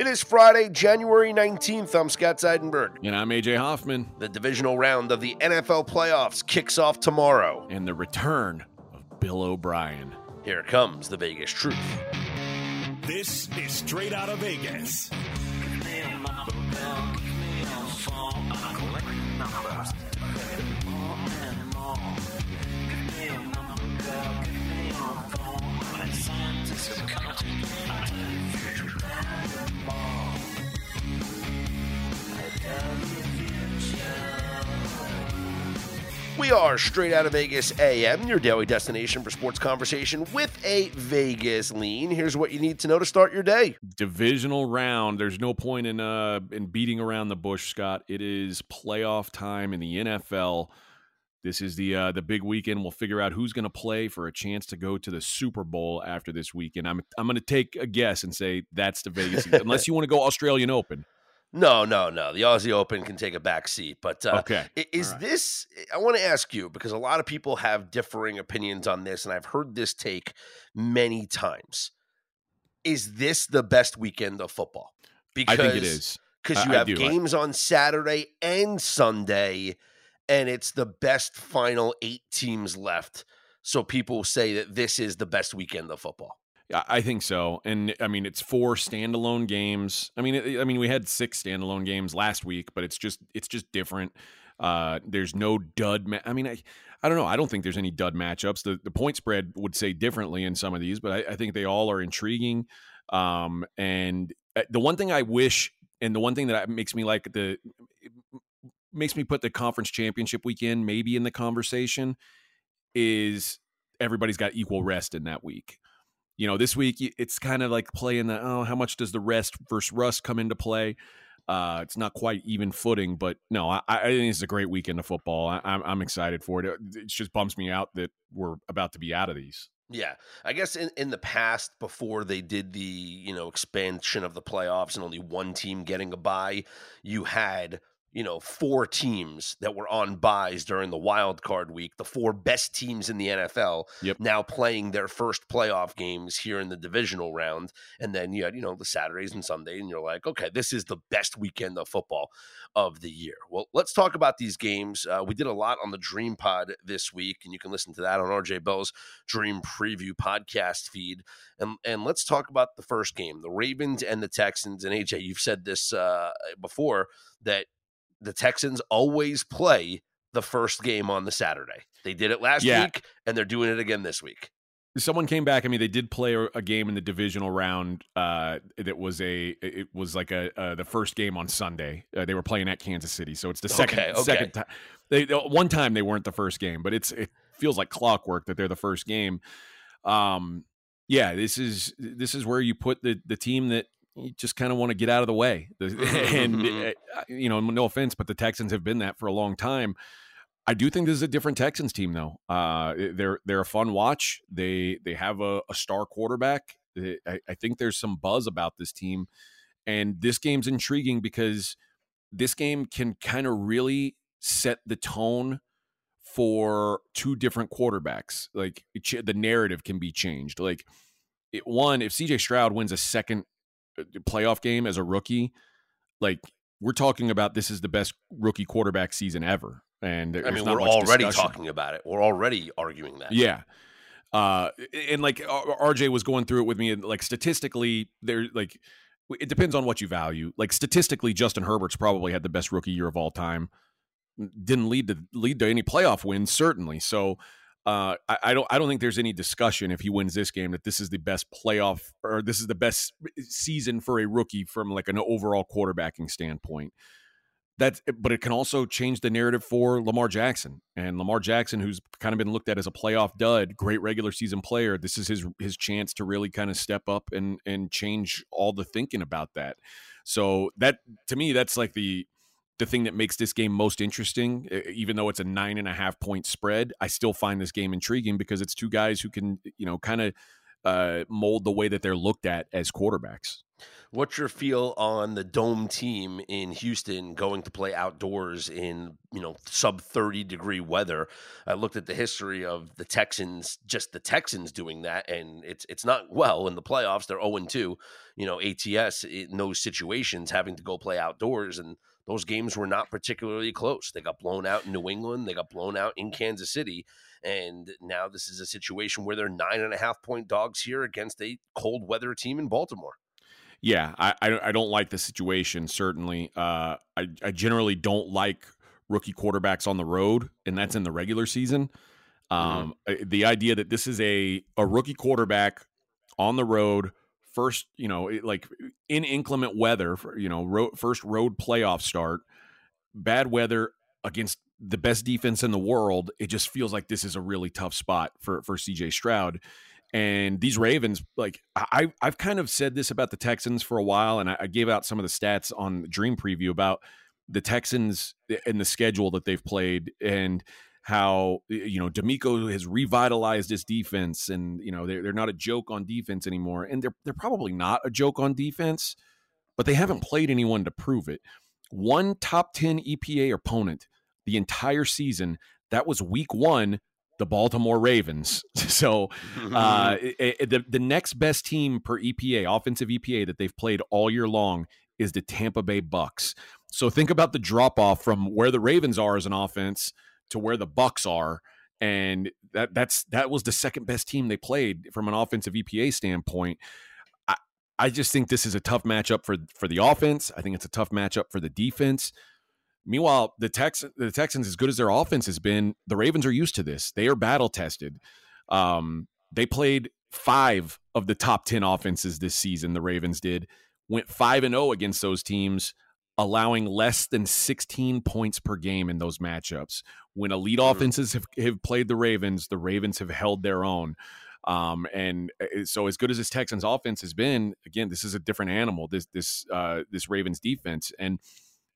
It is Friday, January 19th. I'm Scott Seidenberg. And I'm AJ Hoffman. The divisional round of the NFL playoffs kicks off tomorrow. And the return of Bill O'Brien. Here comes the Vegas truth. This is straight out of Vegas. We are straight out of Vegas AM, your daily destination for sports conversation with a Vegas lean. Here's what you need to know to start your day. Divisional round. There's no point in uh in beating around the bush, Scott. It is playoff time in the NFL. This is the uh, the big weekend. We'll figure out who's going to play for a chance to go to the Super Bowl after this weekend. I'm I'm going to take a guess and say that's the Vegas, unless you want to go Australian Open. No, no, no. The Aussie Open can take a back seat. But uh, Okay. is right. this? I want to ask you because a lot of people have differing opinions on this, and I've heard this take many times. Is this the best weekend of football? Because I think it is. because you I have. I- games on Saturday and Sunday, and it's the best final eight teams left. So people say that this is the best weekend of football. I think so, and I mean it's four standalone games. I mean, I mean we had six standalone games last week, but it's just it's just different. Uh, there's no dud. Ma- I mean, I I don't know. I don't think there's any dud matchups. The the point spread would say differently in some of these, but I, I think they all are intriguing. Um, and uh, the one thing I wish, and the one thing that makes me like the makes me put the conference championship weekend maybe in the conversation is everybody's got equal rest in that week you know, this week it's kind of like playing the oh, how much does the rest versus rust come into play? Uh, it's not quite even footing, but no, I, I think it's a great weekend of football. I, I'm, I'm excited for it. It just bums me out that we're about to be out of these. Yeah, I guess in, in the past, before they did the you know expansion of the playoffs and only one team getting a bye, you had you know four teams that were on buys during the wild card week. The four best teams in the NFL Yep. now playing their first playoff games here in the divisional round, and then you had you know the Saturdays and Sundays, and you're like, okay, this is the best weekend of football of the year. Well, let's talk about these games. Uh, we did a lot on the Dream Pod this week, and you can listen to that on RJ Bell's Dream Preview podcast feed. And and let's talk about the first game, the Ravens and the Texans. And AJ, you've said this uh, before that the Texans always play the first game on the Saturday. They did it last Yeah. week, and they're doing it again this week. Someone came back. I mean, they did play a, game in the divisional round. Uh, that was a it was like a uh, the first game on Sunday. Uh, they were playing at Kansas City, so it's the second Okay, okay. second time. They one time they weren't the first game, but it's it feels like clockwork that they're the first game. Um, yeah, this is this is where you put the the team that you just kind of want to get out of the way. And uh, you know, no offense, but the Texans have been that for a long time. I do think this is a different Texans team, though. Uh, they're they're a fun watch. They they have a, a star quarterback. I, I think there's some buzz about this team, and this game's intriguing because this game can kind of really set the tone for two different quarterbacks. Like it, the narrative can be changed. Like it, one, if CJ Stroud wins a second playoff game as a rookie, like we're talking about this is the best rookie quarterback season ever. And I mean, we're already discussion. talking about it. We're already arguing that. Yeah. Uh, and like RJ was going through it with me, and like statistically, there like it depends on what you value. Like statistically, Justin Herbert's probably had the best rookie year of all time. Didn't lead to lead to any playoff wins, certainly. So uh, I, I don't I don't think there's any discussion if he wins this game that this is the best playoff or this is the best season for a rookie from like an overall quarterbacking standpoint. That's but it can also change the narrative for Lamar Jackson and Lamar Jackson, who's kind of been looked at as a playoff dud, great regular season player. This is his his chance to really kind of step up and and change all the thinking about that. So that to me, that's like the the thing that makes this game most interesting. Even though it's a nine and a half point spread, I still find this game intriguing because it's two guys who can you know kind of uh, mold the way that they're looked at as quarterbacks. What's your feel on the dome team in Houston going to play outdoors in, you know, sub 30 degree weather? I looked at the history of the Texans, just the Texans doing that, and it's it's not well in the playoffs. They're 0 2, you know, ATS in those situations having to go play outdoors. And those games were not particularly close. They got blown out in New England, they got blown out in Kansas City. And now this is a situation where they're nine and a half point dogs here against a cold weather team in Baltimore. Yeah, I, I, don't like the situation. Certainly, uh, I I generally don't like rookie quarterbacks on the road, and that's in the regular season. Um, mm-hmm. The idea that this is a a rookie quarterback on the road, first, you know, like in inclement weather, you know, first road playoff start, bad weather against the best defense in the world. It just feels like this is a really tough spot for for CJ Stroud. And these Ravens, like I, I've kind of said this about the Texans for a while, and I, I gave out some of the stats on Dream Preview about the Texans eh, and the schedule that they've played, and how you know DeMeco has revitalized his defense, and you know they're they're not a joke on defense anymore, and they're they're probably not a joke on defense, but they haven't played anyone to prove it. One top ten EPA opponent the entire season. That was Week One the Baltimore Ravens. So uh, the the next best team per EPA, offensive EPA that they've played all year long is the Tampa Bay Bucks. So think about the drop off from where the Ravens are as an offense to where the Bucks are, and that that's that was the second best team they played from an offensive EPA standpoint. I I just think this is a tough matchup for for the offense. I think it's a tough matchup for the defense. Meanwhile, the Tex the Texans, as good as their offense has been, the Ravens are used to this. They are battle tested. Um, they played five of the top ten offenses this season. The Ravens did went five and zero oh against those teams, allowing less than sixteen points per game in those matchups. When elite mm-hmm. offenses have, have played the Ravens, the Ravens have held their own. Um, and uh, so as good as this Texans offense has been, again, this is a different animal. This this uh, this Ravens defense and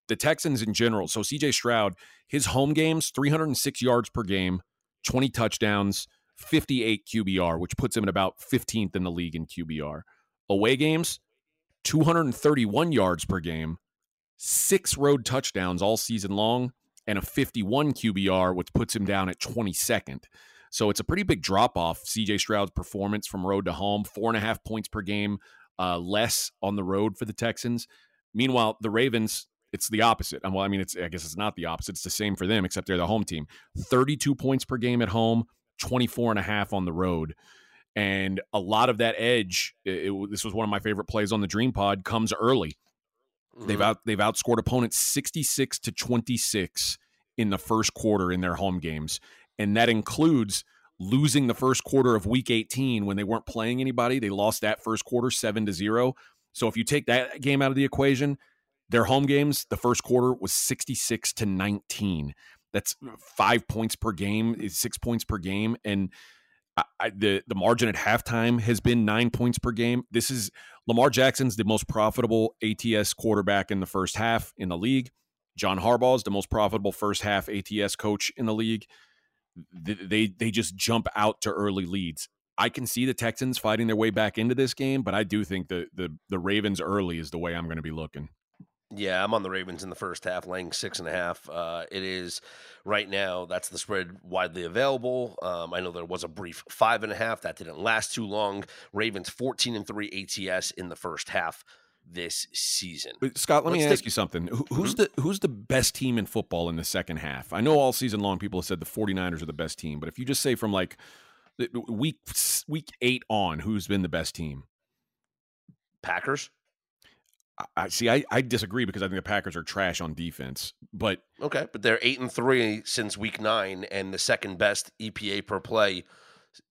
the Texans in general. So CJ Stroud, his home games, 306 yards per game, 20 touchdowns, 58 QBR, which puts him at about 15th in the league in QBR. Away games, 231 yards per game, six road touchdowns all season long, and a 51 QBR, which puts him down at 22nd. So it's a pretty big drop off. CJ Stroud's performance from road to home, four and a half points per game uh, less on the road for the Texans. Meanwhile, the Ravens, it's the opposite. Well, I mean, it's I guess it's not the opposite. It's the same for them, except they're the home team. 32 points per game at home, 24 and a half on the road. And a lot of that edge, it, it, this was one of my favorite plays on the Dream Pod, comes early. Mm-hmm. They've out they've outscored opponents 66 to 26 in the first quarter in their home games. And that includes losing the first quarter of week 18 when they weren't playing anybody. They lost that first quarter 7 to 0. So if you take that game out of the equation, their home games, the first quarter was 66 to 19. That's five points per game, is six points per game. And I, the the margin at halftime has been nine points per game. This is Lamar Jackson's the most profitable ATS quarterback in the first half in the league. John Harbaugh is the most profitable first half ATS coach in the league. They, they they just jump out to early leads. I can see the Texans fighting their way back into this game, but I do think the the the Ravens early is the way I'm going to be looking. Yeah, I'm on the Ravens in the first half, laying six and a half. Uh, it is right now. That's the spread widely available. Um, I know there was a brief five and a half that didn't last too long. Ravens 14 and three ATS in the first half this season. But Scott, let Let's me ask you something. Who, who's mm-hmm. the who's the best team in football in the second half? I know all season long people have said the 49ers are the best team, but if you just say from like week week 8 on, who's been the best team? Packers. I see. I, I disagree because I think the Packers are trash on defense. But okay, but they're eight and three since week nine, and the second best EPA per play,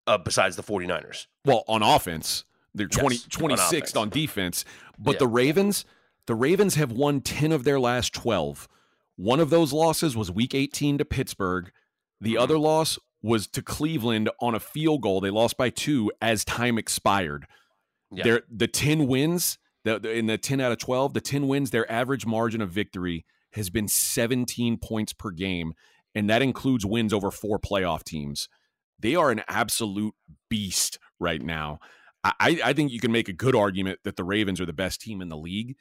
uh, besides the 49ers. Well, on offense, they're 20, yes, 26th on, on, defense. But yeah. the Ravens, the Ravens have won ten of their last twelve. One of those losses was Week 18 to Pittsburgh. The mm-hmm. other loss was to Cleveland on a field goal. They lost by two as time expired. Yeah. Their the ten wins the, the, in the 10 out of 12, the 10 wins, their average margin of victory has been 17 points per game, and that includes wins over four playoff teams. They are an absolute beast right now. I, I think you can make a good argument that the Ravens are the best team in the league.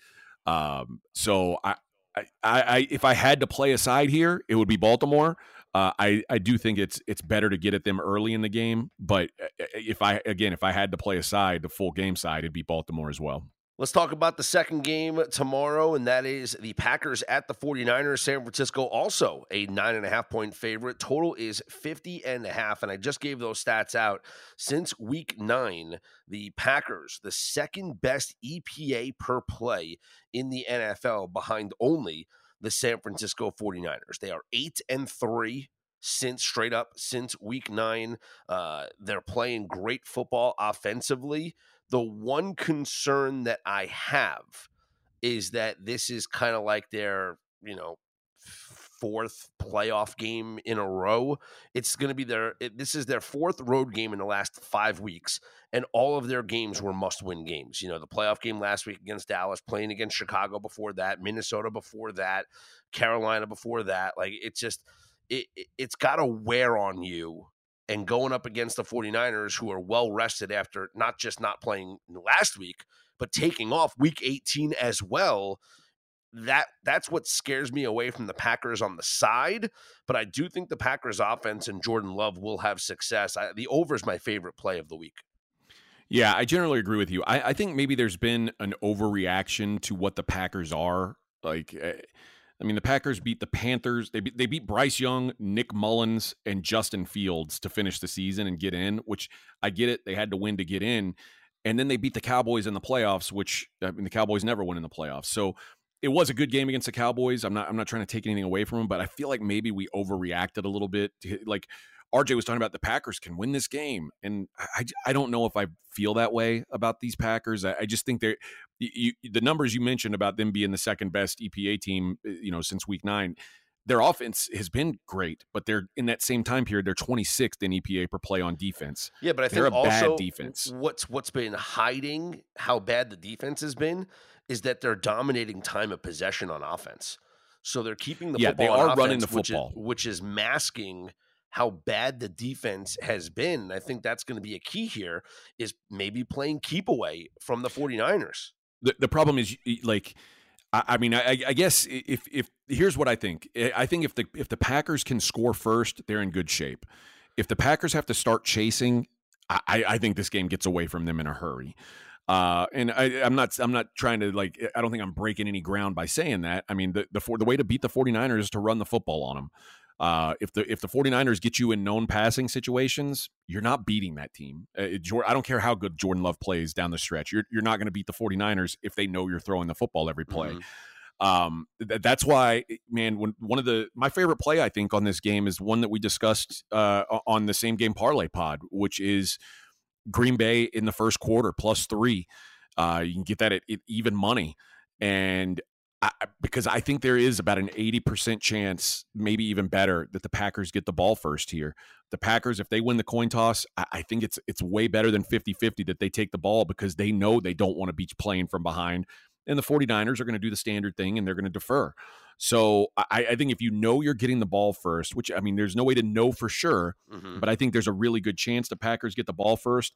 Um, so I, I, I, if I had to play a side here, it would be Baltimore. Uh, I, I do think it's it's better to get at them early in the game, but uh, if I again if I had to play a side, the full game side, it'd be Baltimore as well. Let's talk about the second game tomorrow, and that is the Packers at the 49ers. San Francisco also a nine and a half point favorite. Total is 50 and a half. And I just gave those stats out. Since week nine, the Packers, the second best EPA per play in the NFL, behind only the San Francisco 49ers. They are eight and three since straight up since week nine. Uh, they're playing great football offensively. The one concern that I have is that this is kind of like their, you know, fourth playoff game in a row. It's going to be their it, this is their fourth road game in the last 5 weeks and all of their games were must-win games. You know, the playoff game last week against Dallas, playing against Chicago before that, Minnesota before that, Carolina before that. Like it's just it, it it's got to wear on you and going up against the 49ers who are well rested after not just not playing last week but taking off week 18 as well that that's what scares me away from the Packers on the side but I do think the Packers offense and Jordan Love will have success I, the over is my favorite play of the week yeah, I generally agree with you. I, I, think maybe there's been an overreaction to what the Packers are. Like, eh, I mean, the Packers beat the Panthers. They beat, they beat Bryce Young, Nick Mullens, and Justin Fields to finish the season and get in. Which I get it; they had to win to get in, and then they beat the Cowboys in the playoffs. Which I mean, the Cowboys never win in the playoffs. So it was a good game against the Cowboys. I'm not I'm not trying to take anything away from them, but I feel like maybe we overreacted a little bit. Like RJ was talking about the Packers can win this game, and I, I don't know if I feel that way about these Packers. I, I just think they're you, the numbers you mentioned about them being the second best EPA team, eh, you know, since week nine. Their offense has been great, but they're in that same time period. They're 26th in EPA per play on defense. Yeah, but I they're think a also bad defense. What's what's been hiding how bad the defense has been is that they're dominating time of possession on offense. So they're keeping the yeah, football they are offense, running the which is, football, which is masking how bad the defense has been. I think that's going to be a key here is maybe playing keep away from the 49ers. The, the problem is like I, I mean I, I, guess if if here's what I think. I think if the if the Packers can score first, they're in good shape. If the Packers have to start chasing, I, I think this game gets away from them in a hurry. Uh, and I, am not I'm not trying to like I don't think I'm breaking any ground by saying that. I mean the the, the way to beat the 49ers is to run the football on them. Uh, if the if the 49ers get you in known passing situations, you're not beating that team. Uh, I don't care how good Jordan Love plays down the stretch. You're you're not going to beat the 49ers if they know you're throwing the football every play. Mm-hmm. Um, th- that's why, eh, man. When one of the my favorite play I think on this game is one that we discussed uh, on the same game parlay pod, which is Green Bay in the first quarter plus three. Uh, you can get that at, at even money, and I, because I think there is about an 80% chance, maybe even better, that the Packers get the ball first here. The Packers, if they win the coin toss, I, I think it's it's way better than 50 50 that they take the ball because they know they don't want to be playing from behind. And the 49ers are going to do the standard thing and they're going to defer. So I, I, think if you know you're getting the ball first, which I mean, there's no way to know for sure, mm-hmm. but I think there's a really good chance the Packers get the ball first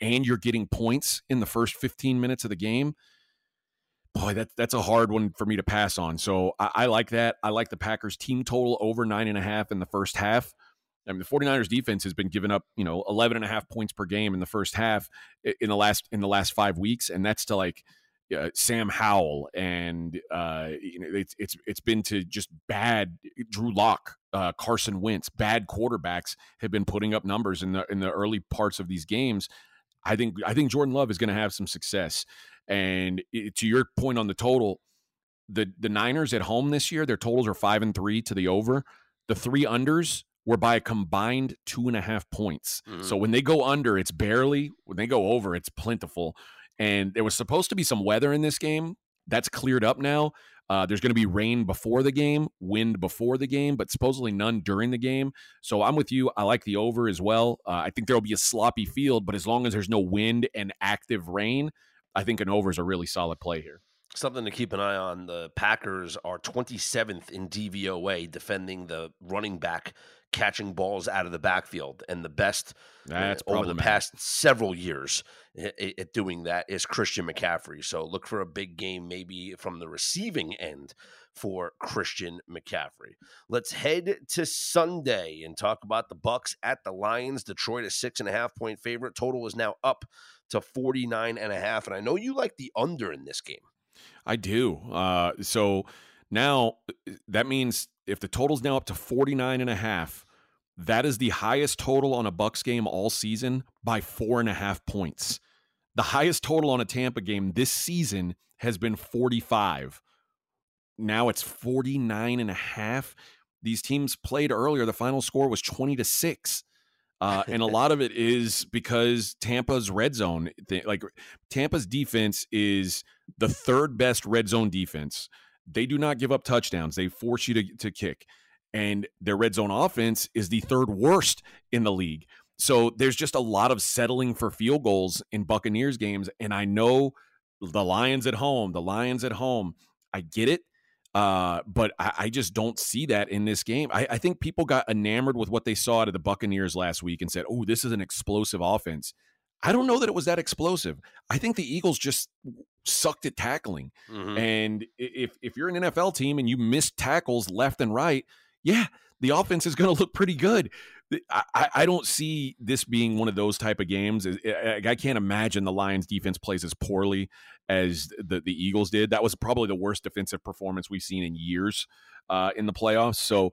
and you're getting points in the first 15 minutes of the game boy, that that's a hard one for me to pass on. So I, I, like that. I like the Packers team total over nine and a half in the first half. I mean, the 49ers defense has been giving up, you know, 11 and a half points per game in the first half in the last in the last five weeks. And that's to like uh, Sam Howell and uh, you know, it's it's it's been to just bad Drew Lock, uh, Carson Wentz, bad quarterbacks have been putting up numbers in the in the early parts of these games. I think I think Jordan Love is going to have some success. And it, to your point on the total, the the Niners at home this year, their totals are five and three to the over. The three unders were by a combined two and a half points. Mm-hmm. So when they go under, it's barely. When they go over, it's plentiful. And there was supposed to be some weather in this game. That's cleared up now. Uh, there's going to be rain before the game, wind before the game, but supposedly none during the game. So I'm with you. I like the over as well. Uh, I think there will be a sloppy field, but as long as there's no wind and active rain, I think an over is a really solid play here. Something to keep an eye on. The Packers are 27th in DVOA defending the running back catching balls out of the backfield. And the best That's uh, over the past several years at, doing that is Christian McCaffrey. So look for a big game maybe from the receiving end for Christian McCaffrey. Let's head to Sunday and talk about the Bucks at the Lions. Detroit a six and a half point favorite. Total is now up to 49 and a half. And I know you like the under in this game. I do. Uh, so now uh, that means if the total's now up to 49 and a half, that is the highest total on a Bucks game all season by four and a half points. The highest total on a Tampa game this season has been 45. Now it's 49 and a half. These teams played earlier. The final score was 20 to 6. Uh, and a lot of it is because Tampa's red zone, like Tampa's defense is the third best red zone defense. They do not give up touchdowns. They force you to, to kick. And their red zone offense is the third worst in the league. So there's just a lot of settling for field goals in Buccaneers games. And I know the Lions at home, the Lions at home, I get it. Uh, but I, I, just don't see that in this game. I, I, think people got enamored with what they saw out of the Buccaneers last week and said, "Oh, this is an explosive offense." I don't know that it was that explosive. I think the Eagles just sucked at tackling. Mm-hmm. And if if you're an NFL team and you miss tackles left and right, yeah, the offense is going to look pretty good. I, I, don't see this being one of those type of games. I can't imagine the Lions defense plays as poorly as the, the Eagles did. That was probably the worst defensive performance we've seen in years uh, in the playoffs. So,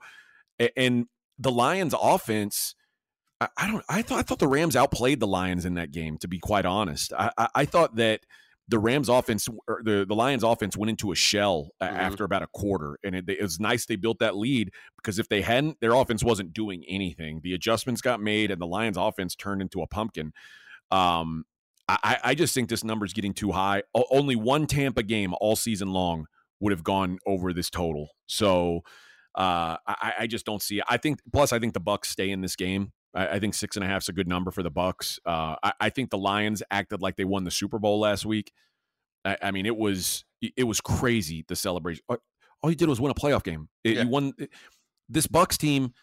and the Lions offense, I, I, don't. I thought I thought the Rams outplayed the Lions in that game. To be quite honest, I, I, I thought that the Rams offense or the, the Lions offense went into a shell mm-hmm. after about a quarter. And it, it, was nice they built that lead because if they hadn't, their offense wasn't doing anything. The adjustments got made and the Lions offense turned into a pumpkin. Um, I, I just think this number is getting too high. O- only one Tampa game all season long would have gone over this total. So uh, I, I just don't see it. I think plus I think the Bucks stay in this game. I, I think six and a half is a good number for the Bucks. Uh, I, I, think the Lions acted like they won the Super Bowl last week. I, I mean, it was it was crazy the celebration. All you did was win a playoff game. It, yeah. You won. This Bucks team.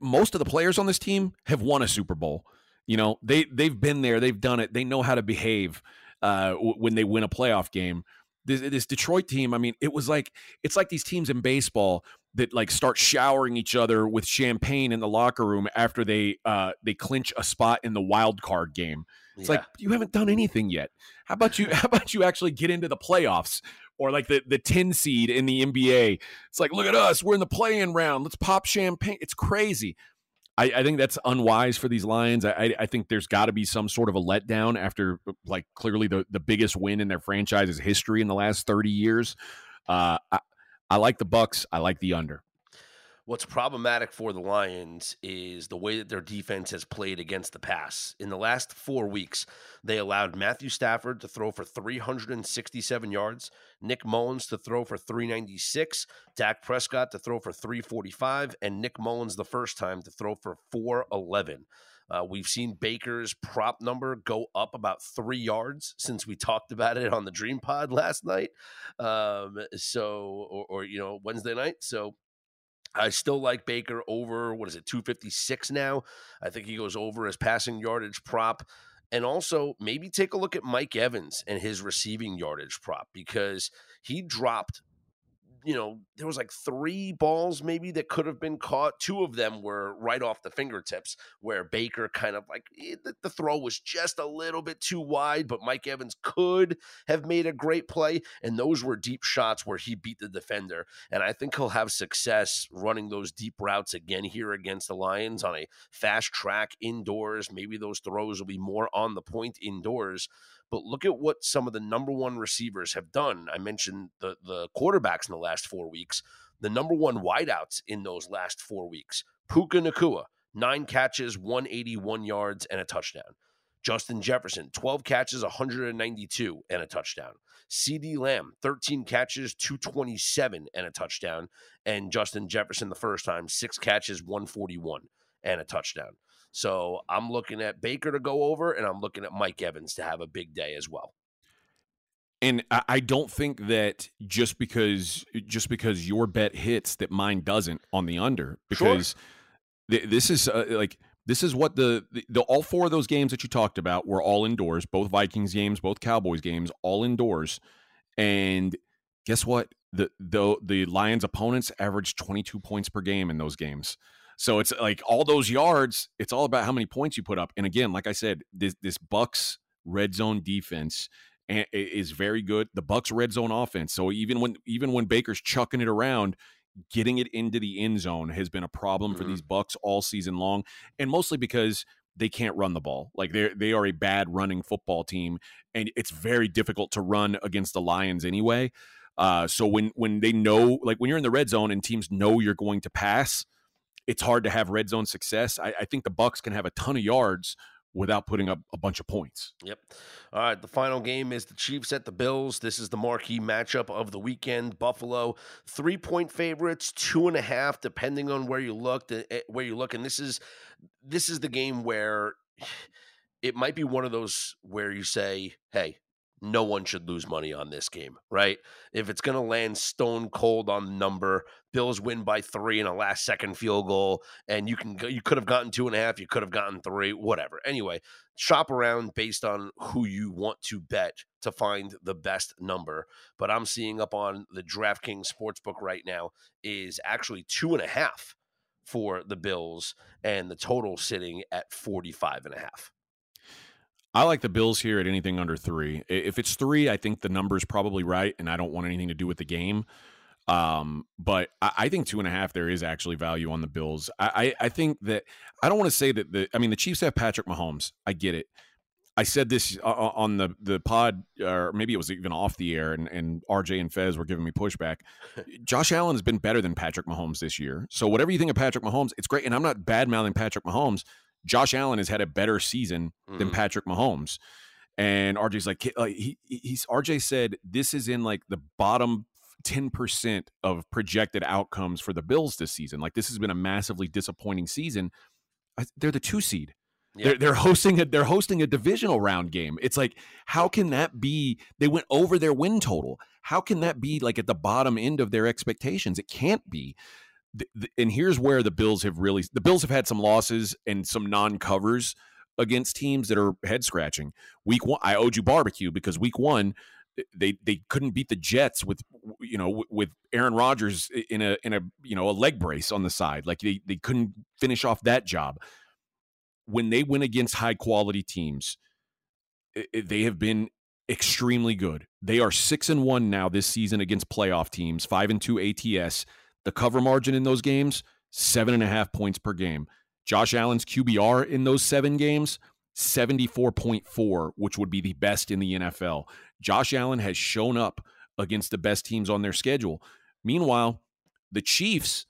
Most of the players on this team have won a Super Bowl. You know, they they've been there. They've done it. They know how to behave uh, when they win a playoff game. This, this Detroit team. I mean, it was like it's like these teams in baseball that like start showering each other with champagne in the locker room after they uh they clinch a spot in the wild card game. It's yeah. like you haven't done anything yet. How about you how about you actually get into the playoffs or like the the 10 seed in the NBA? It's like look at us, we're in the play-in round. Let's pop champagne. It's crazy. I, I think that's unwise for these Lions. I, I think there's got to be some sort of a letdown after like clearly the, the biggest win in their franchise's history in the last 30 years. Uh, I, I like the Bucks. I like the under. What's problematic for the Lions is the way that their defense has played against the pass. In the last four weeks, they allowed Matthew Stafford to throw for 367 yards, Nick Mullens to throw for 396, Dak Prescott to throw for 345, and Nick Mullens the first time to throw for 411. Uh, we've seen Baker's prop number go up about three yards since we talked about it on the Dream Pod last night. Um, so, or, or, you know, Wednesday night. So, I still like Baker over, what is it, 256 now? I think he goes over as passing yardage prop. And also, maybe take a look at Mike Evans and his receiving yardage prop because he dropped you know, there was like three balls maybe that could have been caught. Two of them were right off the fingertips, where Baker kind of like eh, the, the, throw was just a little bit too wide, but Mike Evans could have made a great play. And those were deep shots where he beat the defender. And I think he'll have success running those deep routes again here against the Lions on a fast track indoors. Maybe those throws will be more on the point indoors. But look at what some of the number one receivers have done. I mentioned the the quarterbacks in the last four weeks. The number one wideouts in those last four weeks: Puka Nacua, nine catches, 181 yards, and a touchdown. Justin Jefferson, 12 catches, 192, and a touchdown. CeeDee Lamb, 13 catches, 227, and a touchdown. And Justin Jefferson, the first time, six catches, 141, and a touchdown. So I'm looking at Baker to go over, and I'm looking at Mike Evans to have a big day as well. And I don't think that just because just because your bet hits that mine doesn't on the under because. Sure. this is uh, like this is what the, the, the all four of those games that you talked about were all indoors. Both Vikings games, both Cowboys games, all indoors. And guess what? The the the Lions opponents averaged 22 points per game in those games. So it's like all those yards, it's all about how many points you put up. And again, like I said, this this Bucks red zone defense is very good. The Bucks red zone offense. So even when even when Baker's chucking it around, getting it into the end zone has been a problem mm-hmm. for these Bucks all season long, and mostly because they can't run the ball. Like they they are a bad running football team, and it's very difficult to run against the Lions anyway. Uh, so when when they know, like when you're in the red zone and teams know you're going to pass, it's hard to have red zone success. I, I think the Bucks can have a ton of yards without putting up a bunch of points. Yep. All right. The final game is the Chiefs at the Bills. This is the marquee matchup of the weekend. Buffalo, three point favorites, two and a half, depending on where you look. Eh, eh, where you look, and this is this is the game where it might be one of those where you say, "Hey, no one should lose money on this game, right? If it's going to land stone cold on the number, Bills win by three in a last second field goal, and you can you could have gotten two and a half, you could have gotten three, whatever. Anyway, shop around based on who you want to bet to find the best number. But I'm seeing up on the DraftKings sportsbook right now is actually two and a half for the Bills, and the total sitting at 45 and a half. I like the Bills here at anything under three. If it's three, I think the number's probably right, and I don't want anything to do with the game. Um, but I, I, think two and a half there is actually value on the Bills. I, I, I think that I don't want to say that the I mean the Chiefs have Patrick Mahomes. I get it. I said this on the the pod, or maybe it was even off the air, and, and RJ and Fez were giving me pushback. Josh Allen has been better than Patrick Mahomes this year. So whatever you think of Patrick Mahomes, it's great. And I'm not bad mouthing Patrick Mahomes. Josh Allen has had a better season mm. than Patrick Mahomes. And RJ's like, he, he's RJ said this is in like the bottom 10% of projected outcomes for the Bills this season. Like this has been a massively disappointing season. They're the two seed. Yeah. They're, they're hosting a they're hosting a divisional round game. It's like how can that be? They went over their win total. How can that be like at the bottom end of their expectations? It can't be and here's where the Bills have really the Bills have had some losses and some non covers against teams that are head scratching. Week one, I owed you barbecue because week one they they couldn't beat the Jets with you know with Aaron Rodgers in a in a you know a leg brace on the side. Like they they couldn't finish off that job. When they win against high quality teams, they have been extremely good. They are 6 and 1 now this season against playoff teams, 5 and 2 ATS. The cover margin in those games, seven and a half points per game. Josh Allen's QBR in those seven games, 74.4, which would be the best in the NFL. Josh Allen has shown up against the best teams on their schedule. Meanwhile, the Chiefs,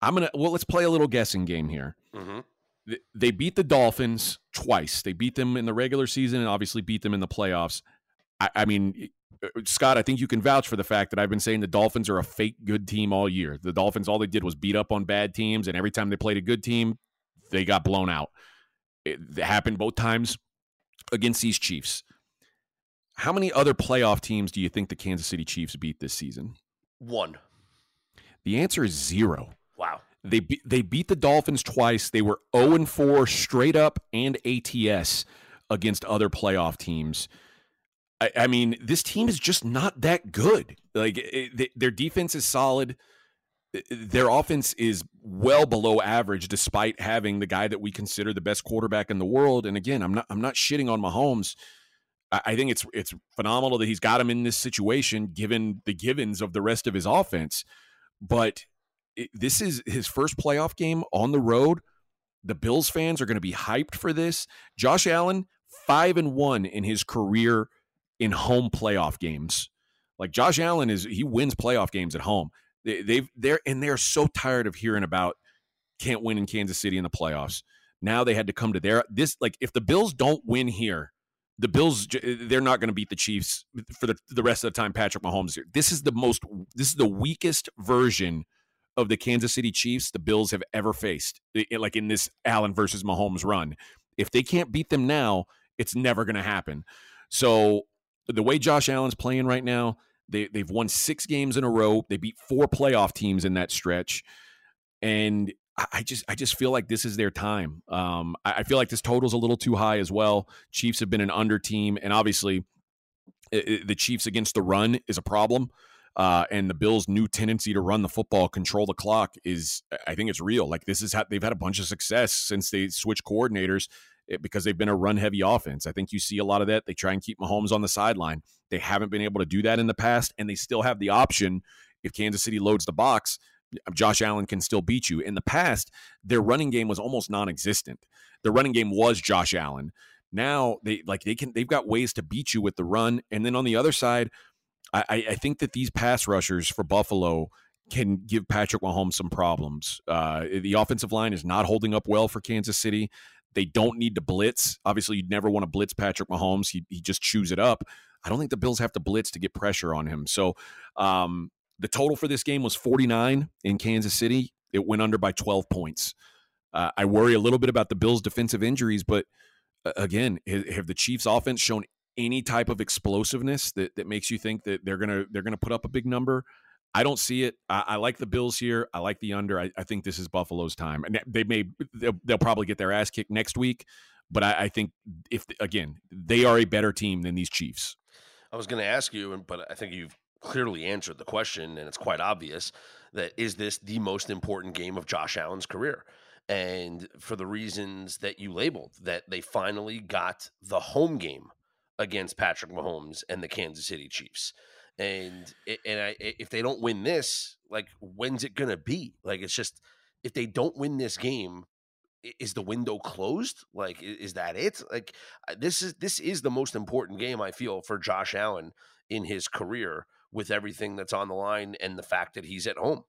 I'm going to, well, let's play a little guessing game here. Mm-hmm. They beat the Dolphins twice. They beat them in the regular season and obviously beat them in the playoffs. I, I mean, uh, Scott, I think you can vouch for the fact that I've been saying the Dolphins are a fake good team all year. The Dolphins, all they did was beat up on bad teams, and every time they played a good team, they got blown out. It, it happened both times against these Chiefs. How many other playoff teams do you think the Kansas City Chiefs beat this season? One. The answer is zero. Wow. They be, they beat the Dolphins twice. They were 0 and 4 straight up and ATS against other playoff teams. I, I mean, this team is just not that good. Like it, their defense is solid. Uh, their offense is well below average, despite having the guy that we consider the best quarterback in the world. And again, I'm not I'm not shitting on Mahomes. I think it's it's phenomenal that he's got him in this situation, given the givens of the rest of his offense. But it, this is his first playoff game on the road. The Bills fans are going to be hyped for this. Josh Allen, five and one in his career in home playoff games. Like Josh Allen is he wins playoff games at home. They, they've they're and they're so tired of hearing about can't win in Kansas City in the playoffs. Now they had to come to their this like if the Bills don't win here, the Bills they're not going to beat the Chiefs for the the rest of the time Patrick Mahomes here. This is the most this is the weakest version of the Kansas City Chiefs the Bills have ever faced. Like in this Allen versus Mahomes run. If they can't beat them now, it's never going to happen. So the way Josh Allen's playing right now, they they've won six games in a row. They beat four playoff teams in that stretch, and I just I just feel like this is their time. Um, I, I feel like this total's a little too high as well. Chiefs have been an under team, and obviously, it, it, the Chiefs against the run is a problem. Uh, and the Bills' new tendency to run the football, control the clock is, I think it's real. Like this is how they've had a bunch of success since they switched coordinators eh, because they've been a run heavy offense. I think you see a lot of that. They try and keep Mahomes on the sideline. They haven't been able to do that in the past, and they still have the option if Kansas City loads the box. Josh Allen can still beat you. In the past, their running game was almost non-existent. The running game was Josh Allen. Now they like they can they've got ways to beat you with the run, and then on the other side, I, I think that these pass rushers for Buffalo can give Patrick Mahomes some problems. Uh, the offensive line is not holding up well for Kansas City. They don't need to blitz. Obviously, you'd never want to blitz Patrick Mahomes. He, he just chews it up. I don't think the Bills have to blitz to get pressure on him. So um, the total for this game was 49 in Kansas City. It went under by 12 points. Uh, I worry a little bit about the Bills' defensive injuries, but uh, again, have the Chiefs' offense shown any type of explosiveness that, that makes you think that they're gonna they're gonna put up a big number. I don't see it. I, I like the Bills here. I like the under. I, I, think this is Buffalo's time, and they may they'll, they'll probably get their ass kicked next week. But I, I, think if again they are a better team than these Chiefs. I was going to ask you, but I think you've clearly answered the question, and it's quite obvious that is this the most important game of Josh Allen's career? And for the reasons that you labeled, that they finally got the home game against Patrick Mahomes and the Kansas City Chiefs. And and I, if they don't win this, like when's it gonna be? Like it's just if they don't win this game, is the window closed? Like is that it? Like this is this is the most important game I feel for Josh Allen in his career with everything that's on the line and the fact that he's at home.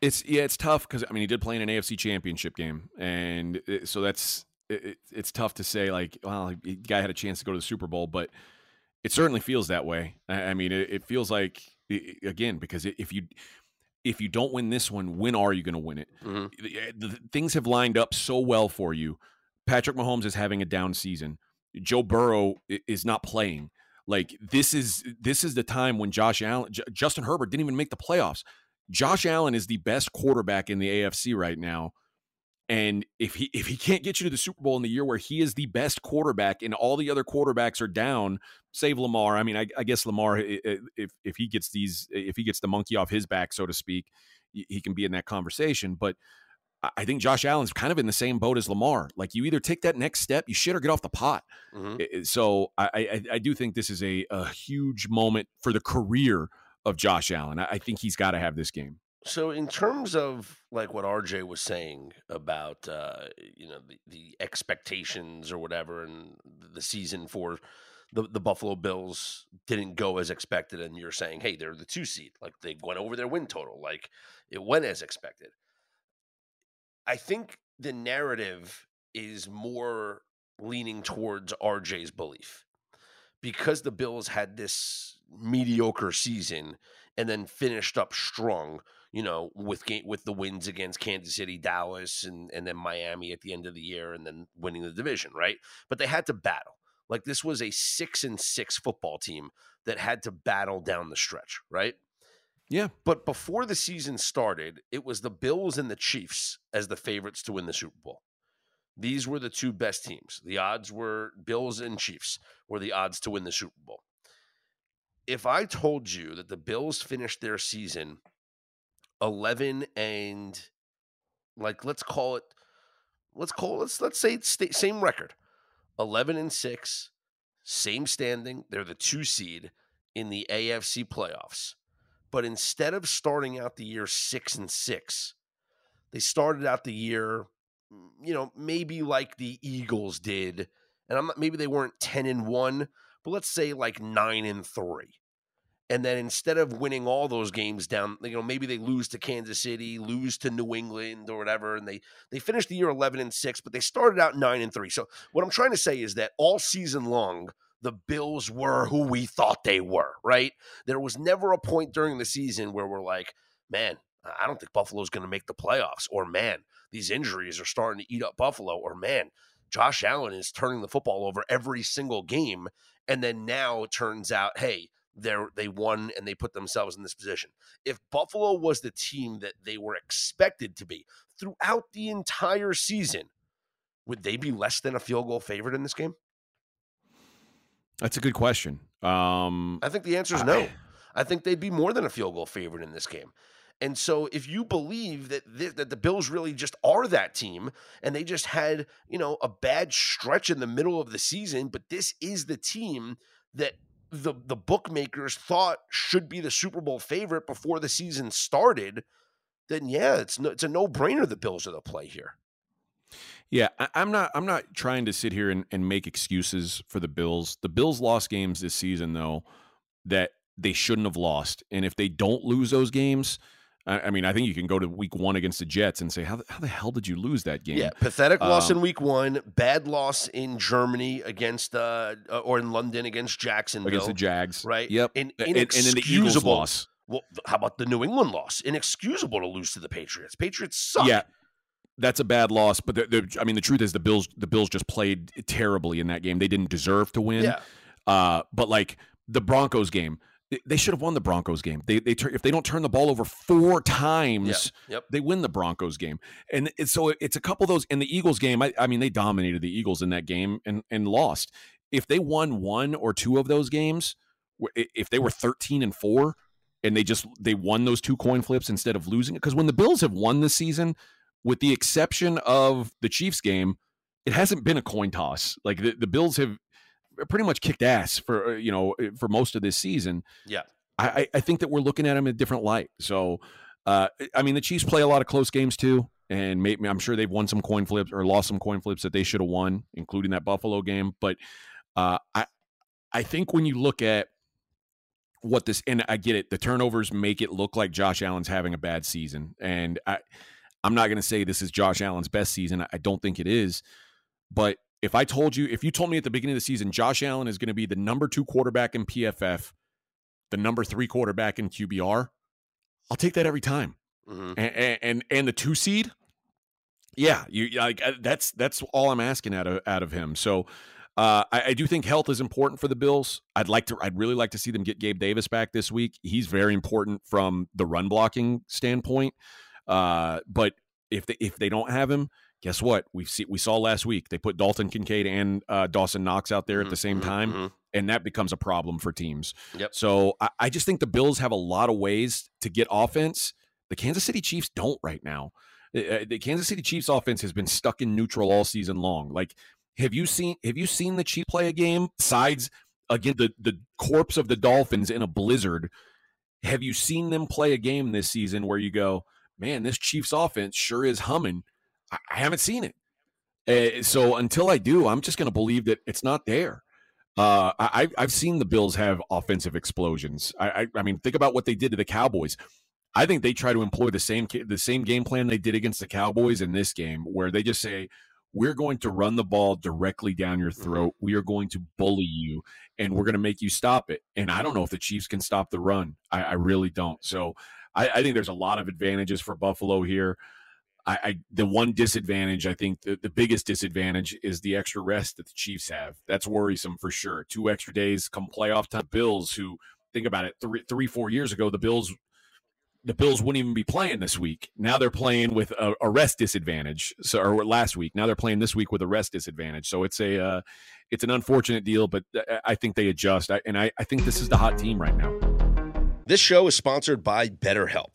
It's yeah, it's tough because I mean he did play in an AFC Championship game, and it, so that's it, it's tough to say like, well, the guy had a chance to go to the Super Bowl, but it certainly feels that way. I, mean, it, it, feels like again because if you if you don't win this one, when are you going to win it? Mm-hmm. The, the, things have lined up so well for you. Patrick Mahomes is having a down season. Joe Burrow is not playing. Like this is this is the time when Josh Allen, J- Justin Herbert didn't even make the playoffs. Josh Allen is the best quarterback in the AFC right now and if he if he can't get you to the Super Bowl in the year where he is the best quarterback and all the other quarterbacks are down, save Lamar. I mean, I, I guess Lamar, if if he gets these, if he gets the monkey off his back, so to speak, he can be in that conversation. But I think Josh Allen's kind of in the same boat as Lamar. Like you either take that next step, you shit, or get off the pot. Mm-hmm. So I, I, I do think this is a a huge moment for the career of Josh Allen. I, I think he's got to have this game. So, in terms of like what RJ was saying about uh, you know the, the expectations or whatever, and the season for the the Buffalo Bills didn't go as expected, and you're saying, hey, they're the two seed, like they went over their win total, like it went as expected. I think the narrative is more leaning towards RJ's belief because the Bills had this mediocre season and then finished up strong you know, with game, with the wins against Kansas City, Dallas, and and then Miami at the end of the year, and then winning the division, right? But they had to battle. Like this was a six and six football team that had to battle down the stretch, right? Yeah. But before the season started, it was the Bills and the Chiefs as the favorites to win the Super Bowl. These were the two best teams. The odds were Bills and Chiefs were the odds to win the Super Bowl. If I told you that the Bills finished their season 11 and like let's call it let's call it, let's let's say it's same record 11 and 6 same standing they're the 2 seed in the AFC playoffs. But instead of starting out the year 6 and 6 they started out the year you know maybe like the Eagles did and I'm not, maybe they weren't 10 and 1 but let's say like 9 and 3 and then instead of winning all those games down you know maybe they lose to kansas city lose to new england or whatever and they they finished the year 11 and 6 but they started out 9 and 3 so what i'm trying to say is that all season long the bills were who we thought they were right? There was never a point during the season where we're like man i don't think buffalo's going to make the playoffs or man these injuries are starting to eat up buffalo or man josh allen is turning the football over every single game and then now it turns out hey they they won and they put themselves in this position. If Buffalo was the team that they were expected to be throughout the entire season, would they be less than a field goal favorite in this game? That's a good question. Um, I think the answer is no. I think they'd be more than a field goal favorite in this game. And so, if you believe that th- that the Bills really just are that team, and they just had you know a bad stretch in the middle of the season, but this is the team that the the bookmakers thought should be the Super Bowl favorite before the season started, then yeah, it's no, it's a no brainer. The Bills are the play here. Yeah, I, am not. I'm not trying to sit here and, and make excuses for the Bills. The Bills lost games this season, though, that they shouldn't have lost. And if they don't lose those games, I, I mean, I think you can go to Week One against the Jets and say, how the, how the hell did you lose that game? Yeah, pathetic um, loss in Week One, bad loss in Germany against uh, uh or in London against Jacksonville against the Jags, right? Yep, and, and, and then the Eagles loss. Well, how about the New England loss? Inexcusable to lose to the Patriots. Patriots suck. Yeah, that's a bad loss. But the, the, I mean, the truth is the Bills the Bills just played terribly in that game. They didn't deserve to win. Yeah. Uh, but like the Broncos game, they should have won the Broncos game. They they if they don't turn the ball over four times, yeah. yep. they win the Broncos game. And it's, so it's a couple of those. In the Eagles game, I, I mean, they dominated the Eagles in that game and and lost. If they won one or two of those games, if they were thirteen and four, and they just they won those two coin flips instead of losing it, because when the Bills have won this season, with the exception of the Chiefs game, it hasn't been a coin toss. Like the, the Bills have pretty much kicked ass for uh, you know eh, for most of this season. Yeah, I, I think that we're looking at them in a different light. So, uh, I mean, the Chiefs play a lot of close games too, and maybe I'm sure they've won some coin flips or lost some coin flips that they should have won, including that Buffalo game. But uh, I I think when you look at what this and I get it, the turnovers make it look like Josh Allen's having a bad season, and I I'm not going to say this is Josh Allen's best season. I don't think it is. But if I told you, if you told me at the beginning of the season, Josh Allen is going to be the number two quarterback in PFF, the number three quarterback in QBR, I'll take that every time. Mm-hmm. And, and, and the two seed, yeah, you like uh, that's that's all I'm asking out of out of him. So uh, I, I, do think health is important for the Bills. I'd like to, I'd really like to see them get Gabe Davis back this week. He's very important from the run blocking standpoint. Uh, but if they if they don't have him, guess what? We see we saw last week they put Dalton Kincaid and uh, Dawson Knox out there mm-hmm, at the same mm-hmm, time, mm-hmm. and that becomes a problem for teams. Yep. So I, I, just think the Bills have a lot of ways to get offense. The Kansas City Chiefs don't right now. Uh, the Kansas City Chiefs offense has been stuck in neutral all season long. Like, have you seen have you seen the Chiefs play a game besides again the the corpse of the Dolphins in a blizzard? Have you seen them play a game this season where you go? man, this Chiefs offense sure is humming. I, I haven't seen it. Uh, so until I do, I'm just going to believe that it's not there. Uh, I, I've seen the Bills have offensive explosions. I, I, I mean, think about what they did to the Cowboys. I think they try to employ the same the same game plan they did against the Cowboys in this game, where they just say, "We're going to run the ball directly down your throat. We are going to bully you, and we're going to make you stop it." And I don't know if the Chiefs can stop the run. I, I really don't. So I, I think there's a lot of advantages for Buffalo here. I, I, the one disadvantage, I think the, the biggest disadvantage is the extra rest that the Chiefs have. That's worrisome for sure. Two extra days come playoff time. Bills, who think about it, three, three, four years ago, the Bills, the Bills wouldn't even be playing this week. Now they're playing with a, a rest disadvantage. So, or last week, now they're playing this week with a rest disadvantage. So it's a, uh, it's an unfortunate deal, but uh, I think they adjust. I, and I, I think this is the hot team right now. This show is sponsored by BetterHelp.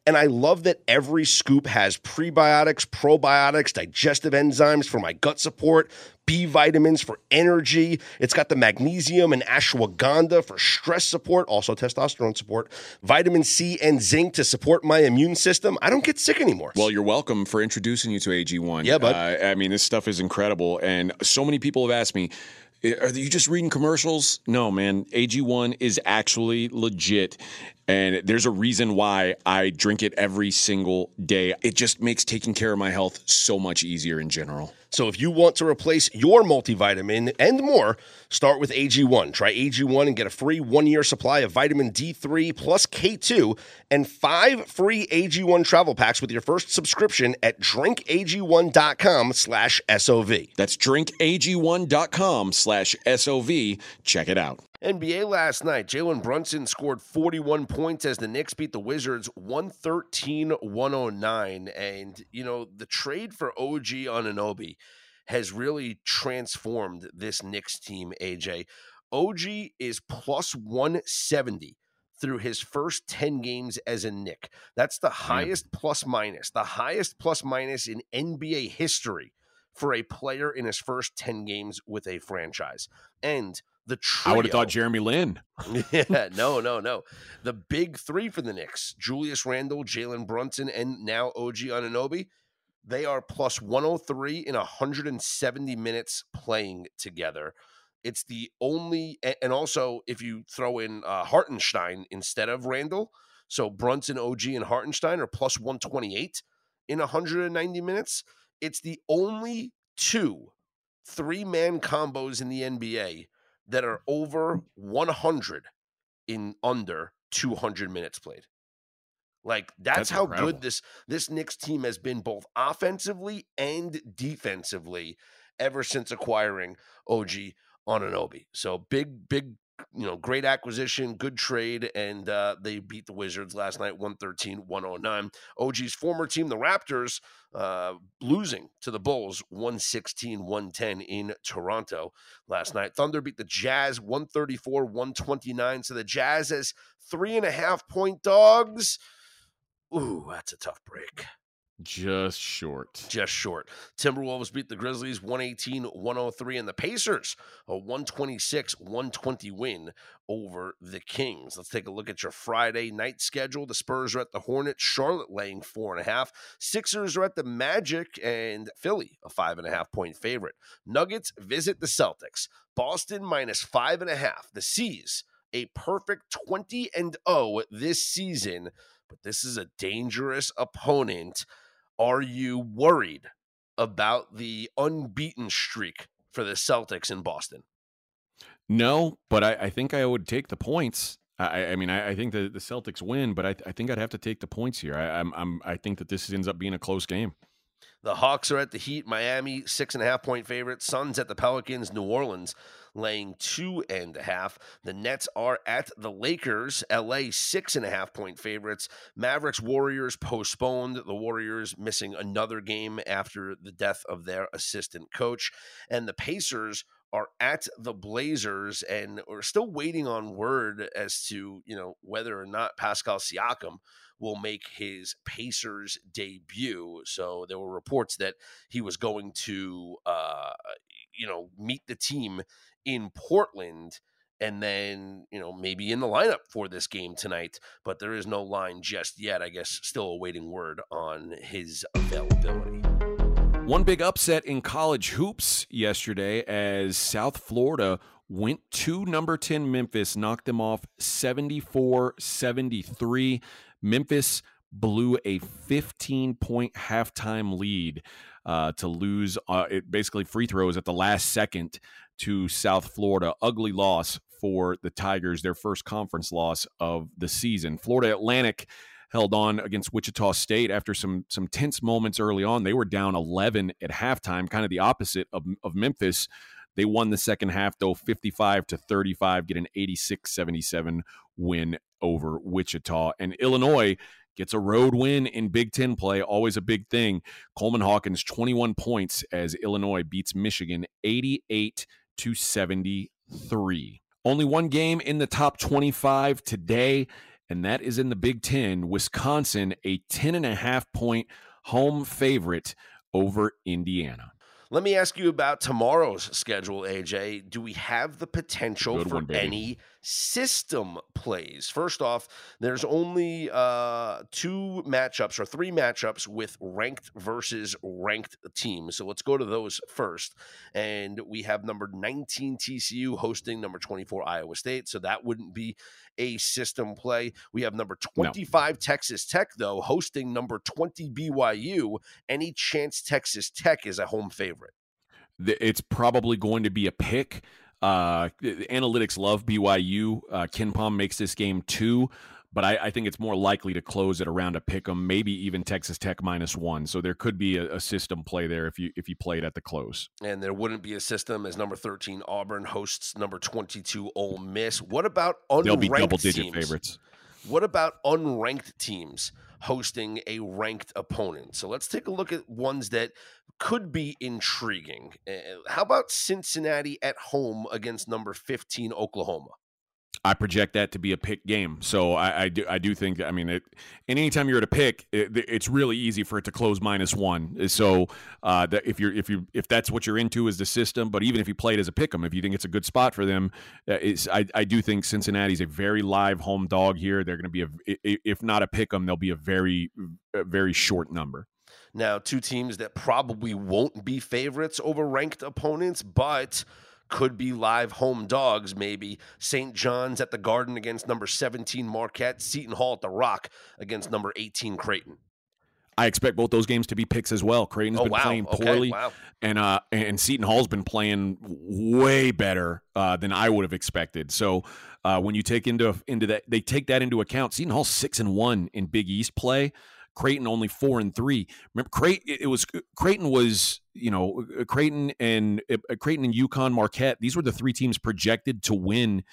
and I love that every scoop has prebiotics, probiotics, digestive enzymes for my gut support, B vitamins for energy. It's got the magnesium and ashwagandha for stress support, also testosterone support, vitamin C and zinc to support my immune system. I don't get sick anymore. Well, you're welcome for introducing you to AG1. Yeah, bud. Uh, I mean, this stuff is incredible. And so many people have asked me, are you just reading commercials? No, man. AG1 is actually legit. And there's a reason why I drink it every single day. It just makes taking care of my health so much easier in general. So if you want to replace your multivitamin and more, start with AG1. Try AG1 and get a free one-year supply of vitamin D3 plus K2 and five free AG1 travel packs with your first subscription at drinkag1.com slash SOV. That's drinkag1.com slash SOV. Check it out. NBA last night, Jalen Brunson scored 41 points as the Knicks beat the Wizards 113 109. And, you know, the trade for OG Anunoby has really transformed this Knicks team, AJ. OG is plus 170 through his first 10 games as a Knick. That's the highest plus minus, the highest plus minus in NBA history for a player in his first 10 games with a franchise. And the trio, I would have thought Jeremy Lin. yeah, no, no, no. The big three for the Knicks: Julius Randle, Jalen Brunson, and now OG Anunoby. They are plus 103 in 170 minutes playing together. It's the only, and also if you throw in uh, Hartenstein instead of Randle, so Brunson, OG, and Hartenstein are plus 128 in 190 minutes. It's the only two three man combos in the NBA that are over 100 in under 200 minutes played. Like that's, That's how incredible. good this this Knicks team has been both offensively and defensively ever since acquiring OG Anunoby. So big big you know, great acquisition, good trade, and uh, they beat the Wizards last night 113 109. OG's former team, the Raptors, uh, losing to the Bulls 116 110 in Toronto last night. Thunder beat the Jazz 134 129. So the Jazz as three and a half point dogs. Ooh, that's a tough break. Just short. Just short. Timberwolves beat the Grizzlies 118 103, and the Pacers a 126 120 win over the Kings. Let's take a look at your Friday night schedule. The Spurs are at the Hornets, Charlotte laying four and a half. Sixers are at the Magic, and Philly, a five and a half point favorite. Nuggets visit the Celtics. Boston minus five and a half. The C's, a perfect 20 and 0 this season, but this is a dangerous opponent. Are you worried about the unbeaten streak for the Celtics in Boston? No, but I, I think I would take the points. I, I mean, I, I think the, the Celtics win, but I, think I'd have to take the points here. I, I'm, I'm, I think that this ends up being a close game. The Hawks are at the Heat, Miami, six and a half point favorite. Suns at the Pelicans, New Orleans laying two and a half. The Nets are at the Lakers, LA, six and a half point favorites. Mavericks, Warriors postponed. The Warriors missing another game after the death of their assistant coach. And the Pacers are at the Blazers, and we're still waiting on word as to you know whether or not Pascal Siakam will make his Pacers debut. So there were reports that he was going to, uh, you know, meet the team in Portland and then, you know, maybe in the lineup for this game tonight. But there is no line just yet. I guess still awaiting word on his availability. One big upset in college hoops yesterday as South Florida went to number 10 Memphis, knocked them off 74 73. Memphis blew a 15 point halftime lead uh, to lose uh, it basically free throws at the last second to South Florida. Ugly loss for the Tigers, their first conference loss of the season. Florida Atlantic held on against Wichita State after some some tense moments early on. They were down 11 at halftime, kind of the opposite of, of Memphis. They won the second half though 55 to 35, get an 86-77 win over Wichita. And Illinois gets a road win in Big Ten play, always a big thing. Coleman Hawkins 21 points as Illinois beats Michigan 88 to 73. Only one game in the top 25 today and that is in the Big Ten. Wisconsin, a 10 and a half point home favorite over Indiana. Let me ask you about tomorrow's schedule, AJ. Do we have the potential Good for one, any system plays? First off, there's only uh, two matchups or three matchups with ranked versus ranked teams. So let's go to those first. And we have number 19 TCU hosting number 24 Iowa State. So that wouldn't be a system play. We have number 25 Texas Tech, though, hosting number 20 BYU. Any chance Texas Tech is a home favorite? It's probably going to be a pick. Uh, analytics love BYU. Uh, KenPom makes this game two, but I, I think it's more likely to close at around a pick 'em, maybe even Texas Tech minus one. So there could be a, a system play there if you if you play it at the close. and there wouldn't be a system as number 13 Auburn hosts number 22 Ole Miss. What about unranked They'll be double digit teams? favorites. What about unranked teams hosting a ranked opponent? So let's take a look at ones that could be intriguing. Uh, How about Cincinnati at home against number 15 Oklahoma? I project that to be a pick game. So I, I do I do think I mean it. And anytime you're at a pick, it, it's really easy for it to close minus one. So uh, that if you're if you if that's what you're into is the system, but even if you play it as a pick 'em, if you think it's a good spot for them, uh, I I do think Cincinnati's a very live home dog here. They're going to be a if not a pick 'em, they'll be a very a very short number. Now, two teams that probably won't be favorites over ranked opponents, but could be live home dogs, maybe. St. John's at the Garden against number 17 Marquette, Seton Hall at the Rock against number 18 Creighton. I expect both those games to be picks as well. Creighton's Oh, been wow. playing Okay, poorly. wow. and uh and Seton Hall's been playing way better uh, than I would have expected. So uh, when you take into into that, they take that into account. Seton Hall six and one in Big East play. Creighton only four and three. Remember, Creighton it was uh, Creighton was you know uh, uh, Creighton and uh, Creighton and UConn Marquette. These were the three teams projected to win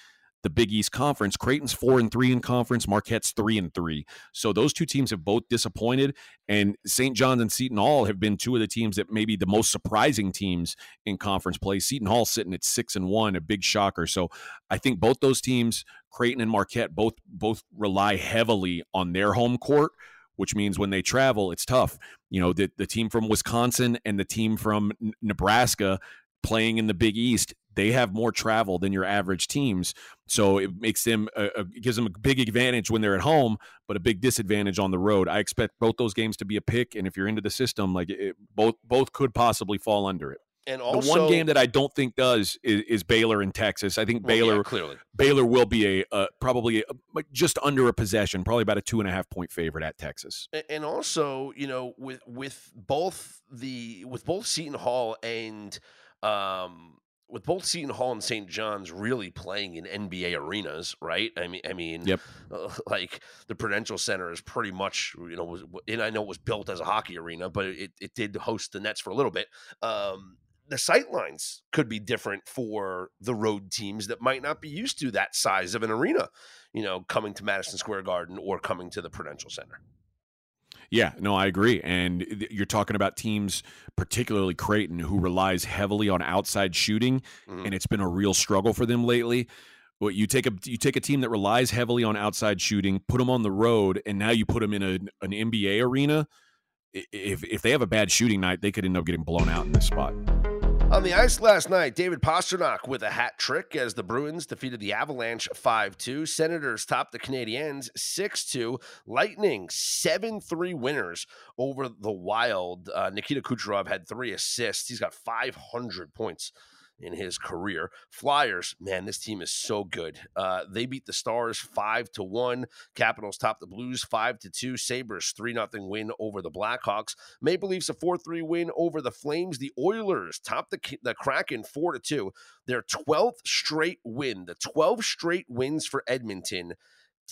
the Big East Conference. Creighton's four and three in conference. Marquette's three and three. So those two teams have both disappointed, and St. John's and Seton Hall have been two of the teams that maybe the most surprising teams in conference play. Seton Hall sitting at six and one, a big shocker. So I think both those teams, Creighton and Marquette, both both rely heavily on their home court. Which means when they travel, it's tough. You know, the, the team from Wisconsin and the team from N- Nebraska playing in the Big East, they have more travel than your average teams. So it makes them uh, uh, a, a, gives them a big advantage when they're at home, but a big disadvantage on the road. I expect both those games to be a pick, and if you're into the system, like it, both both could possibly fall under it. And The one game that I don't think does is, is Baylor in Texas. I think well, yeah, Baylor clearly. Baylor will be a uh, probably a, just under a possession, probably about a two and a half point favorite at Texas. And also you know with with both the with both Seton Hall and um with both Seton Hall and St. John's really playing in NBA arenas, right? I mean, I mean, Yep. uh, like the Prudential Center is pretty much, you know, was, and I know it was built as a hockey arena, but it, it did host the Nets for a little bit. Um, the sight lines could be different for the road teams that might not be used to that size of an arena, you know, coming to Madison Square Garden or coming to the Prudential Center. Yeah, no, I agree. And th- you're talking about teams, particularly Creighton, who relies heavily on outside shooting, Mhm. and it's been a real struggle for them lately. Well, you take a you take a team that relies heavily on outside shooting, put them on the road, and now you put them in a, an NBA arena. If if they have a bad shooting night, they could end up getting blown out in this spot. On the ice last night, David Pastrnak with a hat trick as the Bruins defeated the Avalanche 5 2. Senators topped the Canadiens 6 2. Lightning 7 3 winners over the Wild. Uh, Nikita Kucherov had three assists. He's got 500 points in his career. Flyers, man, this team is so good. Uh, they beat the Stars five to one. Capitals top the Blues five to two. Sabres three nothing win over the Blackhawks. Maple Leafs a four three win over the Flames. The Oilers top the the Kraken four to two. Their twelfth straight win. The twelve straight wins for Edmonton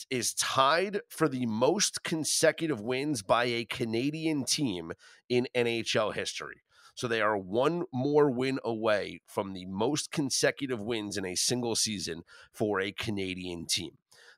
is tied for the most consecutive wins by a Canadian team in NHL history. So they are one more win away from the most consecutive wins in a single season for a Canadian team.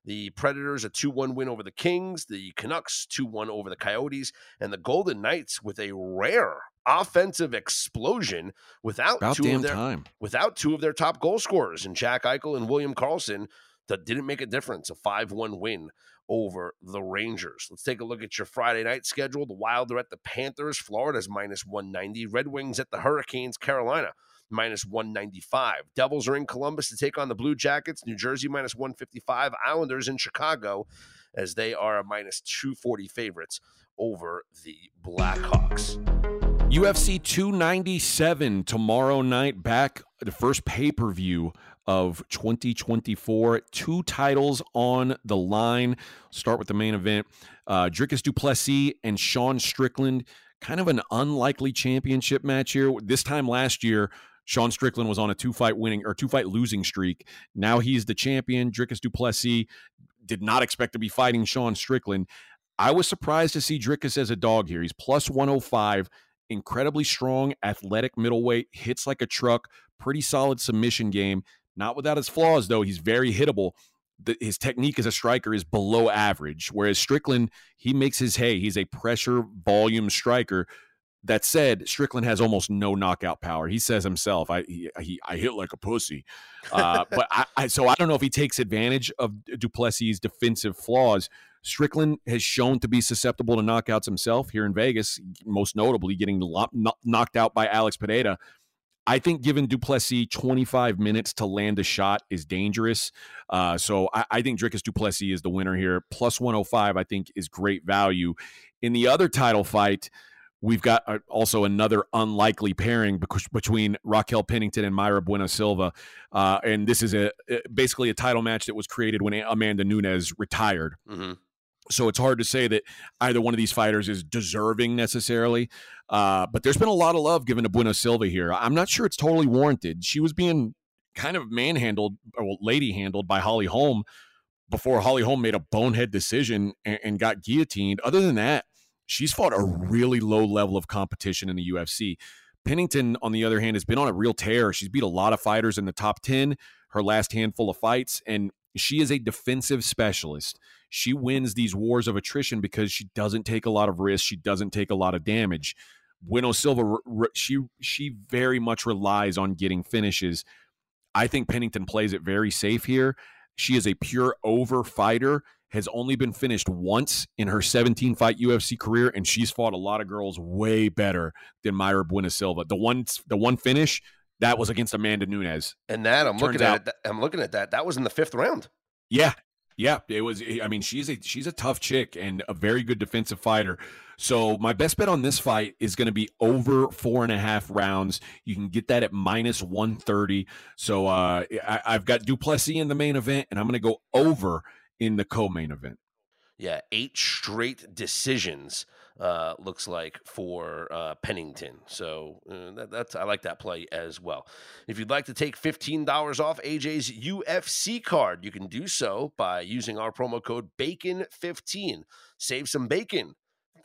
The Predators a 2 1 win over the Kings, the Canucks 2 1 over the Coyotes, and the Golden Knights with a rare offensive explosion without About two of their time. without two of their top goal scorers in Jack Eichel and William Karlsson that didn't make a difference. A 5 1 win over the Rangers. Let's take a look at your Friday night schedule. The Wild are at the Panthers. Florida's minus 190. Red Wings at the Hurricanes. Carolina minus 195. Devils are in Columbus to take on the Blue Jackets. New Jersey minus 155. Islanders in Chicago as they are a minus 240 favorites over the Blackhawks. UFC 297 tomorrow night, back the first pay per view of 2024. Two titles on the line. Start with the main event. Uh, Dricus Du Plessis and Sean Strickland. Kind of an unlikely championship match here. This time last year, Sean Strickland was on a two fight winning or two fight losing streak. Now he's the champion. Dricus Du Plessis did not expect to be fighting Sean Strickland. I was surprised to see Dricus as a dog here. He's plus 105 incredibly strong, athletic middleweight, hits like a truck, pretty solid submission game. Not without his flaws, though. He's very hittable. The, his technique as a striker is below average, whereas Strickland, he makes his hay. He's a pressure volume striker. That said, Strickland has almost no knockout power. He says himself, "I he, he I hit like a pussy," uh, but I, I so I don't know if he takes advantage of Du Plessis' defensive flaws. Strickland has shown to be susceptible to knockouts himself here in Vegas, most notably getting knocked out by Alex Pereira. I think giving Du Plessis 25 minutes to land a shot is dangerous. Uh, so I, I, think Dricus Du Plessis is the winner here. Plus 105, I think, is great value. In the other title fight, we've got uh, also another unlikely pairing between Raquel Pennington and Mayra Bueno Silva. Uh, and this is a basically a title match that was created when Amanda Nunes retired. Mm-hmm. So it's hard to say that either one of these fighters is deserving necessarily. Uh, but there's been a lot of love given to Bueno Silva here. I'm not sure it's totally warranted. She was being kind of manhandled or lady handled by Holly Holm before Holly Holm made a bonehead decision and, and got guillotined. Other than that, she's fought a really low level of competition in the UFC. Pennington, on the other hand, has been on a real tear. She's beat a lot of fighters in the top 10, her last handful of fights, and she is a defensive specialist. She wins these wars of attrition because she doesn't take a lot of risks. She doesn't take a lot of damage. Bueno Silva, she she very much relies on getting finishes. I think Pennington plays it very safe here. She is a pure over fighter. Has only been finished once in her 17 fight UFC career, and she's fought a lot of girls way better than Mayra Bueno Silva. The one the one finish that was against Amanda Nunes. And that I'm Turns looking at it, I'm looking at that. That was in the fifth round. Yeah. Yeah, it was. I mean, she's a she's a tough chick and a very good defensive fighter. So my best bet on this fight is going to be over four and a half rounds. You can get that at minus one thirty. So uh, I, I've got Du Plessis in the main event, and I'm going to go over in the co-main event. Yeah, eight straight decisions uh, looks like for uh, Pennington. So uh, that, that's I like that play as well. If you'd like to take fifteen dollars off AJ's UFC card, you can do so by using our promo code Bacon fifteen. Save some bacon.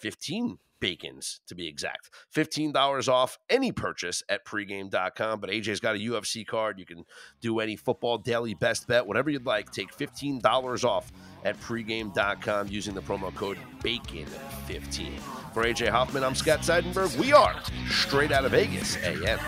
15 bacons to be exact. $15 off any purchase at pregame.com. But AJ's got a UFC card. You can do any football daily best bet, whatever you'd like. Take $15 off at pregame.com using the promo code BACON15. For AJ Hoffman, I'm Scott Seidenberg. We are straight out of Vegas AM.